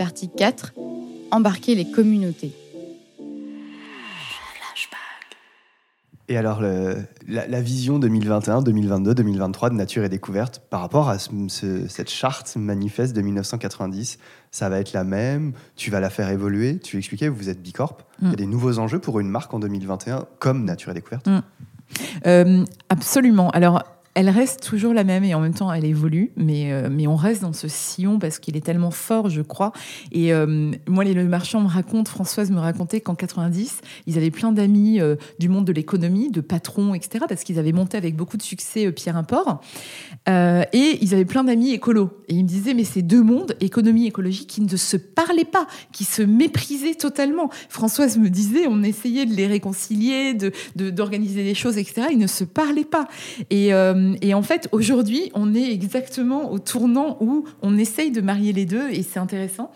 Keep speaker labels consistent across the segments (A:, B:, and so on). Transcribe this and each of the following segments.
A: Partie 4. Embarquer les communautés.
B: Et alors, le- la, la vision 2021, 2022, 2023 de Nature et Découverte, par rapport à ce- ce- cette charte manifeste de 1990, ça va être la même Tu vas la faire évoluer Tu expliquais, vous êtes Bicorp. Il y a
C: Mm.
B: des nouveaux enjeux pour une marque en 2021 comme Nature et Découverte.
C: Euh, absolument. Alors, elle reste toujours la même et en même temps, elle évolue, mais, euh, mais on reste dans ce sillon parce qu'il est tellement fort, je crois. Et euh, moi, les Le Marchand me raconte, Françoise me racontait qu'en 90, ils avaient plein d'amis euh, du monde de l'économie, de patrons, etc., parce qu'ils avaient monté avec beaucoup de succès Pierre Import. Et ils avaient plein d'amis écolos. Et ils me disaient, mais ces deux mondes, économie écologie, qui ne se parlaient pas, qui se méprisaient totalement. Françoise me disait, on essayait de les réconcilier, de, de- d'organiser des choses, etc. Ils ne se parlaient pas. Euh, et en fait, aujourd'hui, on est exactement au tournant où on essaye de marier les deux et c'est intéressant.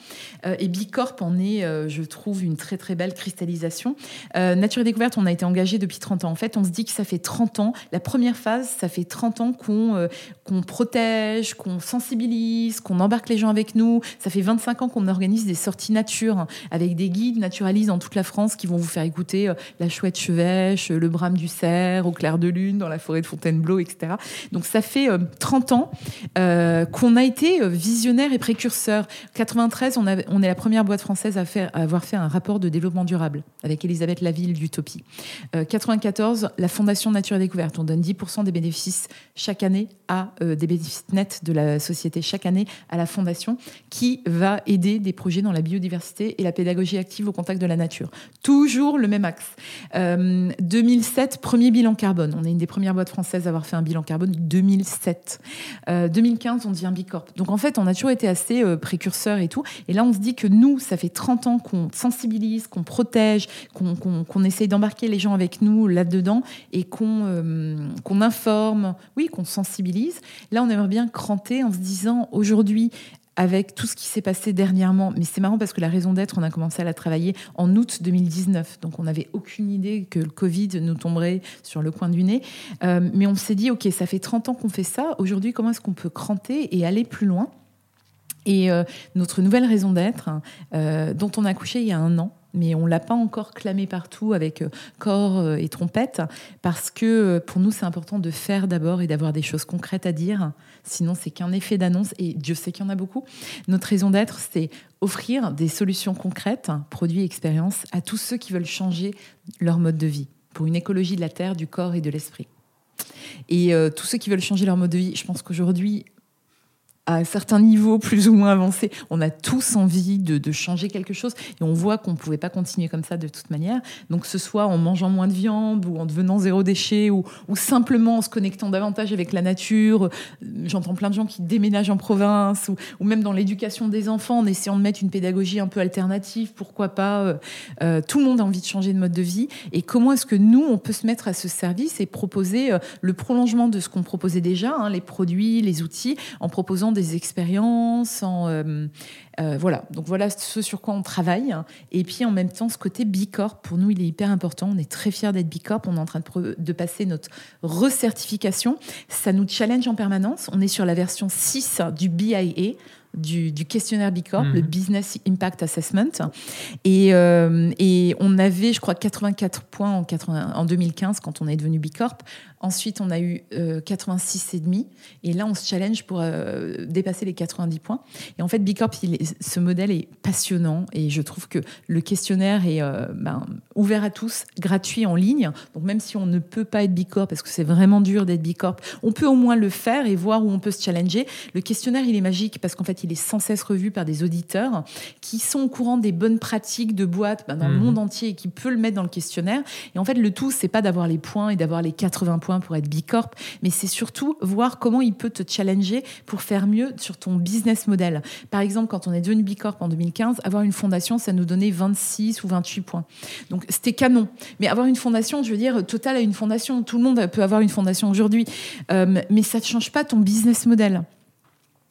C: Euh, et Bicorp en est, euh, je trouve, une très très belle cristallisation. Nature et Découverte, on a été engagé depuis 30 ans. En fait, on se dit que ça fait 30 ans. La première phase, ça fait 30 ans qu'on protège, qu'on sensibilise, qu'on embarque les gens avec nous. Ça fait 25 ans qu'on organise des sorties nature hein, avec des guides naturalistes dans toute la France qui vont vous faire écouter la chouette chevêche, le brame du cerf, au clair de lune, dans la forêt de Fontainebleau, etc. Donc ça fait euh, 30 ans euh, qu'on a été euh, visionnaire et précurseur. 93, on, est la première boîte française à, avoir fait un rapport de développement durable avec Elisabeth Laville d'Utopie. Euh, 94, la Fondation Nature et Découverte. On donne 10% des bénéfices chaque année à euh, des bénéfices nets de la société chaque année à la Fondation qui va aider des projets dans la biodiversité et la pédagogie active au contact de la nature. Toujours le même axe. Euh, 2007, premier bilan carbone. On est une des premières boîtes françaises à avoir fait un bilan carbone 2007. Euh, 2015, on devient Bicorp. Donc en fait, on a toujours été assez euh, précurseurs et tout. Et là, on se dit que nous, ça fait 30 ans qu'on sensibilise, qu'on protège, qu'on essaye d'embarquer les gens avec nous là-dedans et euh, qu'on informe, oui, qu'on sensibilise. Là, on aimerait bien cranter en se disant aujourd'hui, avec tout ce qui s'est passé dernièrement, mais c'est marrant parce que la raison d'être, on a commencé à la travailler en août 2019, donc on n'avait aucune idée que le Covid nous tomberait sur le coin du nez. Euh, mais on s'est dit, ok, ça fait 30 ans qu'on fait ça, aujourd'hui, comment est-ce qu'on peut cranter et aller plus loin? Et euh, notre nouvelle raison d'être, euh, dont on a accouché il y a un an, mais on l'a pas encore clamé partout avec euh, corps euh, et trompette, parce que euh, pour nous c'est important de faire d'abord et d'avoir des choses concrètes à dire. Sinon c'est qu'un effet d'annonce et Dieu sait qu'il y en a beaucoup. Notre raison d'être, c'est offrir des solutions concrètes, produits, expériences à tous ceux qui veulent changer leur mode de vie pour une écologie de la terre, du corps et de l'esprit. Et tous ceux qui veulent changer leur mode de vie, je pense qu'aujourd'hui, à un certain niveau plus ou moins avancé, on a tous envie de, changer quelque chose et on voit qu'on ne pouvait pas continuer comme ça de toute manière. Donc ce soit en mangeant moins de viande ou en devenant zéro déchet ou, simplement en se connectant davantage avec la nature. J'entends plein de gens qui déménagent en province ou, même dans l'éducation des enfants en essayant de mettre une pédagogie un peu alternative. Pourquoi pas euh, euh, Tout le monde a envie de changer de mode de vie et comment est-ce que nous, on peut se mettre à ce service et proposer euh, le prolongement de ce qu'on proposait déjà, hein, les produits, les outils, en proposant des expériences, en euh, euh, voilà. Donc voilà ce sur quoi on travaille. Et puis en même temps, ce côté Bicorp, pour nous, il est hyper important. On est très fiers d'être Bicorp. On est en train de, passer notre recertification. Ça nous challenge en permanence. On est sur la version 6 du BIA. Du, du questionnaire Bicorp,
D: Mhm.
C: le Business Impact Assessment. Et, euh, et on avait, je crois, 84 points en, 80 en 2015 quand on est devenu Bicorp. Ensuite, on a eu euh, 86,5. Et là, on se challenge pour euh, dépasser les 90 points. Et en fait, Bicorp, il est- ce modèle est passionnant. Et je trouve que le questionnaire est euh, ben, ouvert à tous, gratuit en ligne. Donc, même si on ne peut pas être Bicorp, parce que c'est vraiment dur d'être Bicorp, on peut au moins le faire et voir où on peut se challenger. Le questionnaire, il est magique parce qu'en fait, il est sans cesse revu par des auditeurs qui sont au courant des bonnes pratiques de boîte ben, dans le
D: Mhm.
C: monde entier et qui peut le mettre dans le questionnaire. Et en fait, le tout, c'est pas d'avoir les points et d'avoir les 80 points pour être Bicorp, mais c'est surtout voir comment il peut te challenger pour faire mieux sur ton business model. Par exemple, quand on est devenu Bicorp en 2015, avoir une fondation, ça nous donnait 26 ou 28 points. Donc c'était canon. Mais avoir une fondation, je veux dire, Total a une fondation. Tout le monde peut avoir une fondation aujourd'hui. Euh, mais ça ne change pas ton business model.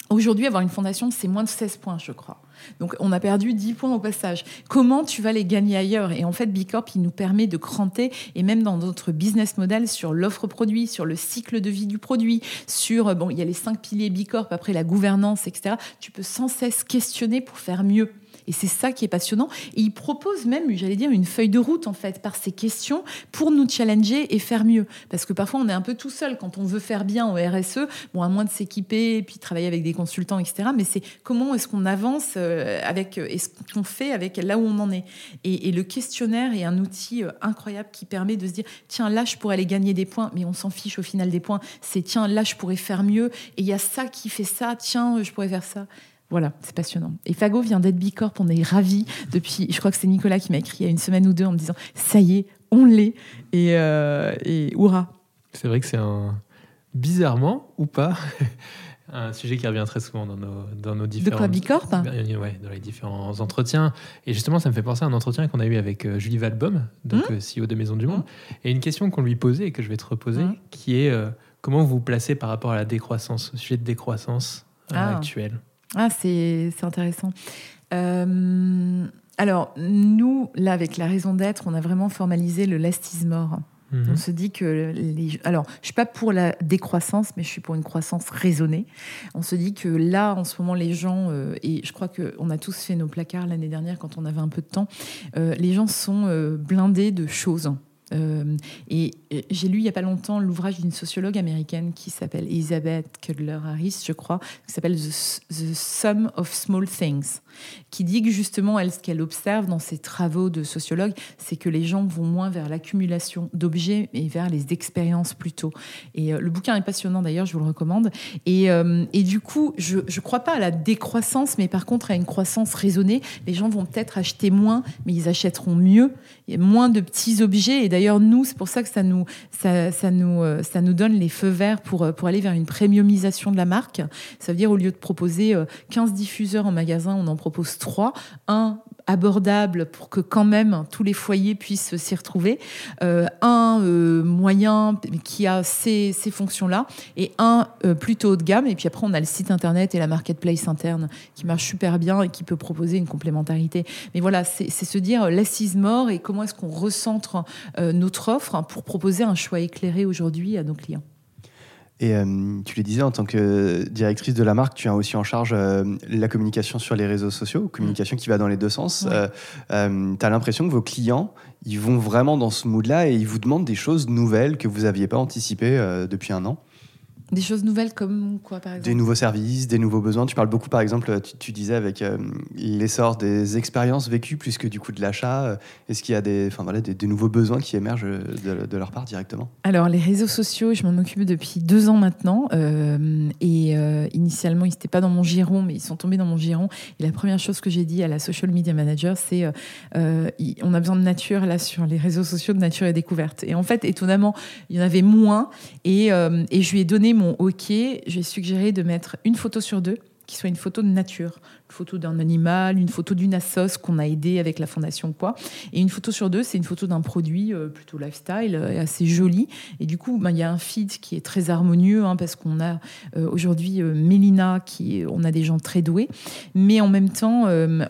C: Aujourd'hui, avoir une fondation, c'est moins de 16 points, je crois. Donc on a perdu 10 points au passage. Comment tu vas les gagner ailleurs? Et en fait, Bicorp, il nous permet de cranter, et même dans notre business model, sur l'offre produit, sur le cycle de vie du produit, sur, bon, il y a les cinq piliers Bicorp, après la gouvernance, etc. Tu peux sans cesse questionner pour faire mieux. Et c'est ça qui est passionnant. Et il propose même, j'allais dire, une feuille de route, en fait, par ces questions pour nous challenger et faire mieux. Parce que parfois, on est un peu tout seul quand on veut faire bien au RSE, bon, à moins de s'équiper et puis travailler avec des consultants, etc. Mais c'est comment est-ce qu'on avance euh, avec, et ce qu'on fait avec là où on en est. Et, le questionnaire est un outil euh, incroyable qui permet de se dire, tiens, là, je pourrais aller gagner des points, mais on s'en fiche au final des points. C'est, tiens, là, je pourrais faire mieux. Et il y a ça qui fait ça, tiens, je pourrais faire ça. Voilà, c'est passionnant. Et Fago vient d'être Bicorp, on est ravis depuis, je crois que c'est Nicolas qui m'a écrit il y a une semaine ou deux en me disant ça y est, on l'est et, euh, et hurrah.
D: C'est vrai que c'est un bizarrement ou pas un sujet qui revient très souvent dans nos, dans nos différents.
C: De quoi Bicorp?
D: Ouais, dans les différents entretiens. Et justement, ça me fait penser à un entretien qu'on a eu avec euh, Julie Valbom, donc mmh. CEO de Maison du Monde. Mmh. Et une question qu'on lui posait et que je vais te reposer, mmh. qui est euh, comment vous vous placez par rapport à la décroissance, au sujet de décroissance ah. actuelle?
C: Ah, c'est intéressant. Euh, alors, nous, là, avec la raison d'être, on a vraiment formalisé le last is more. Mhm. On se dit que les... Alors, je suis pas pour la décroissance, mais je suis pour une croissance raisonnée. On se dit que là, en ce moment, les gens, euh, et je crois qu'on a tous fait nos placards l'année dernière quand on avait un peu de temps, euh, les gens sont blindés de choses. Euh, et j'ai lu il n'y a pas longtemps l'ouvrage d'une sociologue américaine qui s'appelle Elizabeth Kudler-Harris, je crois, qui s'appelle The, Sum of Small Things, qui dit que justement, elle, ce qu'elle observe dans ses travaux de sociologue, c'est que les gens vont moins vers l'accumulation d'objets et vers les expériences plutôt. Et euh, le bouquin est passionnant d'ailleurs, je vous le recommande. Et, euh, et du coup, je ne crois pas à la décroissance, mais par contre à une croissance raisonnée. Les gens vont peut-être acheter moins, mais ils achèteront mieux, et moins de petits objets. Et d'ailleurs, nous, c'est pour ça que ça nous, ça, nous, euh, ça nous donne les feux verts pour, pour aller vers une premiumisation de la marque. Ça veut dire, au lieu de proposer 15 diffuseurs en magasin, on en propose trois. Un abordable pour que quand même tous les foyers puissent s'y retrouver, euh, un euh, moyen qui a ces, ces fonctions-là et un euh, plutôt haut de gamme. Et puis après, on a le site internet et la marketplace interne qui marche super bien et qui peut proposer une complémentarité. Mais voilà, c'est se dire l'assise mort et comment est-ce qu'on recentre notre offre pour proposer un choix éclairé aujourd'hui à nos clients.
B: Et euh, tu le disais, en tant que directrice de la marque, tu as aussi en charge euh, la communication sur les réseaux sociaux, communication qui va dans les deux sens. Euh, tu as l'impression que vos clients, ils vont vraiment dans ce mood-là et ils vous demandent des choses nouvelles que vous n'aviez pas anticipées depuis un an
C: des choses nouvelles comme quoi, par exemple
B: Des nouveaux services, des nouveaux besoins. Tu parles beaucoup, par exemple, tu, disais avec euh, l'essor des expériences vécues plus que du coup de l'achat. Euh, est-ce qu'il y a des, enfin, voilà, des, nouveaux besoins qui émergent de, leur part directement?
C: Alors, les réseaux sociaux, je m'en occupe depuis deux ans maintenant. Euh, et initialement, ils n'étaient pas dans mon giron, mais ils sont tombés dans mon giron. Et la première chose que j'ai dit à la social media manager, c'est on a besoin de nature là sur les réseaux sociaux, de nature et découverte. Et en fait, étonnamment, il y en avait moins. Et, et je lui ai donné mon OK, j'ai suggéré de mettre une photo sur deux qui soit une photo de nature photo d'un animal, une photo d'une assos qu'on a aidé avec la fondation quoi. Et une photo sur deux, c'est une photo d'un produit euh, plutôt lifestyle, euh, assez joli. Et du coup, ben, il y a un feed qui est très harmonieux hein, parce qu'on a euh, aujourd'hui Mélina, qui, on a des gens très doués, mais en même temps,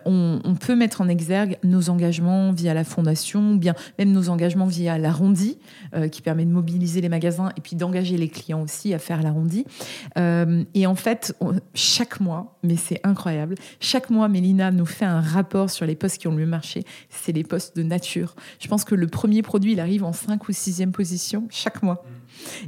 C: on, peut mettre en exergue nos engagements via la fondation, bien même nos engagements via l'arrondi, qui permet de mobiliser les magasins et puis d'engager les clients aussi à faire l'arrondi. et en fait, chaque mois, mais c'est incroyable, chaque mois, Mélina nous fait un rapport sur les postes qui ont le mieux marché. C'est les postes de nature. Je pense que le premier produit, il arrive en 5 ou 6e position chaque mois.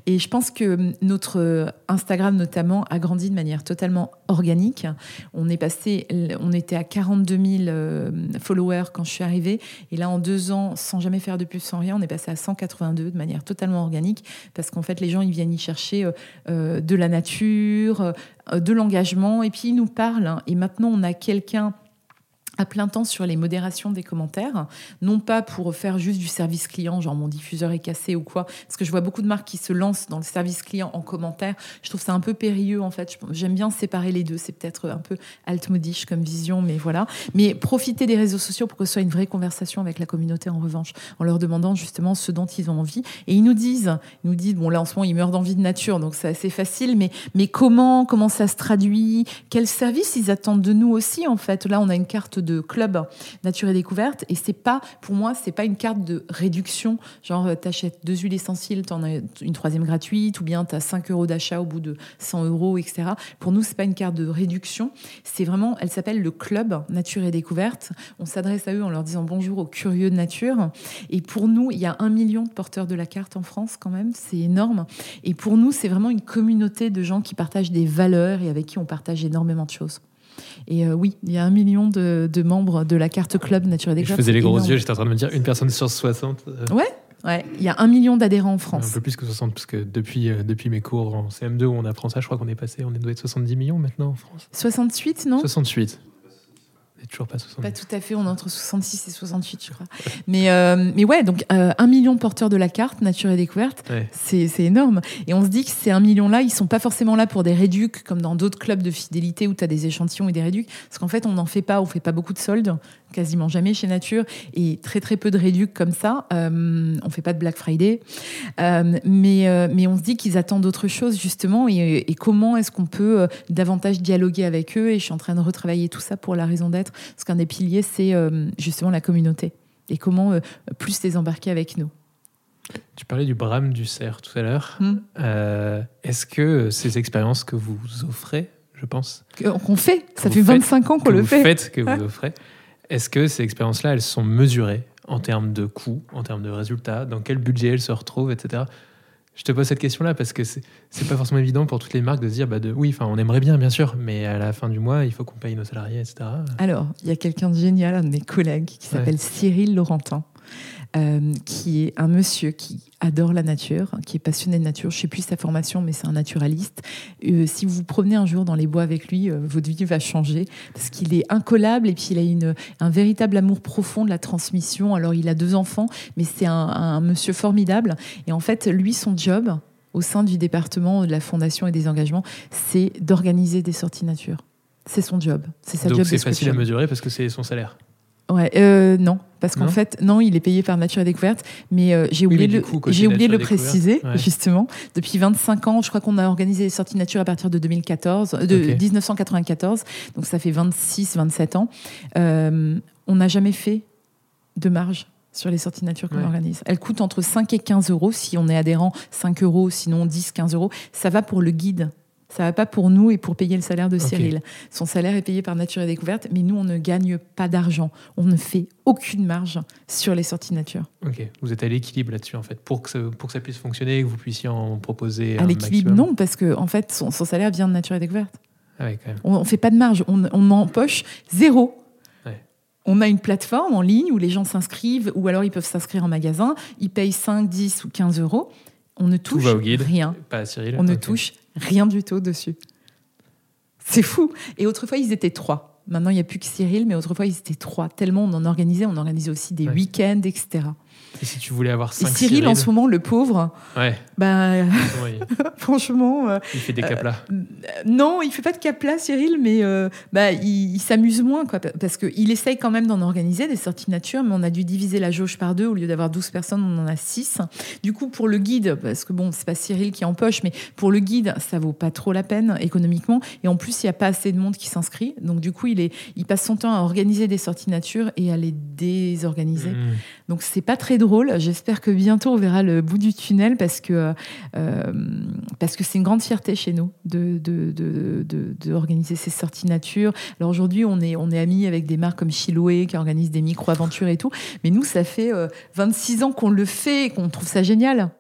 C: Et je pense que notre Instagram, notamment, a grandi de manière totalement organique. On est passé, on était à 42 000 euh, followers quand je suis arrivée. Et là, en deux ans, sans jamais faire de pub, sans rien, on est passé à 182 de manière totalement organique. Parce qu'en fait, les gens, ils viennent y chercher euh, euh, de la nature, de l'engagement. Et puis, ils nous parlent. Hein. Et maintenant, on a quelqu'un à plein temps sur les modérations des commentaires, non pas pour faire juste du service client, genre mon diffuseur est cassé ou quoi, parce que je vois beaucoup de marques qui se lancent dans le service client en commentaire. Je trouve ça un peu périlleux en fait. J'aime bien séparer les deux. C'est peut-être un peu altmodiche comme vision, mais voilà. Mais profiter des réseaux sociaux pour que ce soit une vraie conversation avec la communauté en revanche, en leur demandant justement ce dont ils ont envie. Et ils nous disent, ils nous disent, bon là en ce moment ils meurent d'envie de nature, donc c'est assez facile, mais, mais comment, comment ça se traduit, quels services ils attendent de nous aussi en fait? Là on a une carte de club nature et découverte. Et c'est pas, pour moi, c'est pas une carte de réduction. Genre, euh, t'achètes deux huiles essentielles, t'en as une troisième gratuite, ou bien t'as 5 euros d'achat au bout de 100 euros, etc. Pour nous, c'est pas une carte de réduction. C'est vraiment, elle s'appelle le club nature et découverte. On s'adresse à eux en leur disant bonjour aux curieux de nature. Et pour nous, il y a un million de porteurs de la carte en France quand même. C'est énorme. Et pour nous, c'est vraiment une communauté de gens qui partagent des valeurs et avec qui on partage énormément de choses. Et euh, oui, il y a un million de, membres de la carte club Nature et Découverte.
D: Je faisais les gros yeux, j'étais en train de me dire une personne sur 60.
C: Euh. Ouais, Ouais, il y a un million d'adhérents en France.
D: Un peu plus que 60, parce que depuis, euh, depuis mes cours en CM2 où on apprend ça, je crois qu'on est passé, on est doit être 70 millions maintenant en France.
C: 68, non?
D: 68. Toujours pas
C: Pas tout à fait, on est entre 66 et 68, je crois. Mais, euh, mais ouais, donc euh, un million de porteurs de la carte Nature et Découverte, c'est énorme. Et on se dit que ces un million-là, ils sont pas forcément là pour des réducs, comme dans d'autres clubs de fidélité où tu as des échantillons et des réducs. Parce qu'en fait, on n'en fait pas, on fait pas beaucoup de soldes, quasiment jamais chez Nature, et très très peu de réducs comme ça. Euh, on fait pas de Black Friday. Euh, mais, mais on se dit qu'ils attendent autre chose, justement, et, et comment est-ce qu'on peut davantage dialoguer avec eux. Et je suis en train de retravailler tout ça pour la raison d'être parce qu'un des piliers, c'est euh, justement la communauté. Et comment euh, plus les embarquer avec nous.
D: Tu parlais du brame du cerf tout à l'heure. Hmm. Euh, est-ce que ces expériences que vous offrez, je pense
C: Qu'on fait, ça fait 25 ans qu'on le fait.
D: Faites, que vous offrez. Est-ce que ces expériences-là, elles sont mesurées en termes de coûts, en termes de résultats, dans quel budget elles se retrouvent, etc. Je te pose cette question-là parce que c'est pas forcément évident pour toutes les marques de se dire bah de, oui, enfin on aimerait bien, bien sûr, mais à la fin du mois, il faut qu'on paye nos salariés, etc.
C: Alors, il y a quelqu'un de génial, un de mes collègues, qui s'appelle Cyril Laurentin, euh, qui est un monsieur qui adore la nature, qui est passionné de nature. Je ne sais plus sa formation, mais c'est un naturaliste. Euh, si vous vous promenez un jour dans les bois avec lui, euh, votre vie va changer parce qu'il est incollable et puis il a une, un véritable amour profond de la transmission. Alors il a deux enfants, mais c'est un, un monsieur formidable. Et en fait, lui, son job au sein du département de la fondation et des engagements, c'est d'organiser des sorties nature. C'est son job. C'est sa
D: Donc
C: job.
D: C'est facile à mesurer parce que c'est son salaire.
C: Ouais, euh, non, parce qu'en fait, non, il est payé par Nature et Découverte, mais euh, j'ai oublié, de, j'ai oublié le préciser, justement. Depuis 25 ans, je crois qu'on a organisé les sorties nature à partir de 2014, euh, de 1994, donc ça fait 26, 27 ans. on n'a jamais fait de marge sur les sorties nature qu'on organise. Elles coûtent entre 5 et 15 euros si on est adhérent, 5 euros, sinon 10, 15 euros. Ça va pour le guide ça va pas pour nous et pour payer le salaire de Cyril. Son salaire est payé par Nature et Découverte, mais nous, on ne gagne pas d'argent. On ne fait aucune marge sur les sorties nature.
D: Ok, vous êtes à l'équilibre là-dessus, en fait, pour que, ça, pour que ça puisse fonctionner et que vous puissiez en proposer.
C: À l'équilibre, non, parce que en fait, son, salaire vient de Nature et Découverte.
D: Ah quand même.
C: On ne fait pas de marge, on, on empoche zéro. On a une plateforme en ligne où les gens s'inscrivent ou alors ils peuvent s'inscrire en magasin, ils payent 5, 10 ou 15 euros. On ne touche rien.
D: Pas Cyril.
C: On ne touche rien du tout dessus. C'est fou. Et autrefois, ils étaient trois. Maintenant, il n'y a plus que Cyril, mais autrefois, ils étaient trois. Tellement on en organisait, on organisait aussi des week-ends, etc.
D: Et si tu voulais avoir cinq
C: Cyril, en ce moment, le pauvre,
D: ouais.
C: bah, franchement. Euh,
D: il fait des caplas.
C: Euh, non, il fait pas de caplas, Cyril, mais euh, bah, il, s'amuse moins, quoi, parce qu'il essaye quand même d'en organiser des sorties nature, mais on a dû diviser la jauge par deux. Au lieu d'avoir 12 personnes, on en a 6. Du coup, pour le guide, parce que bon, c'est pas Cyril qui empoche, mais pour le guide, ça vaut pas trop la peine économiquement. Et en plus, il n'y a pas assez de monde qui s'inscrit. Donc, du coup, il, est, il passe son temps à organiser des sorties nature et à les désorganiser. Mmh. Donc, c'est pas très drôle J'espère que bientôt on verra le bout du tunnel parce que euh, parce que c'est une grande fierté chez nous de de, de, de, organiser ces sorties nature. Alors aujourd'hui, on est on est amis avec des marques comme Chiloé qui organisent des micro-aventures et tout. Mais nous, ça fait 26 euh, ans qu'on le fait et qu'on trouve ça génial.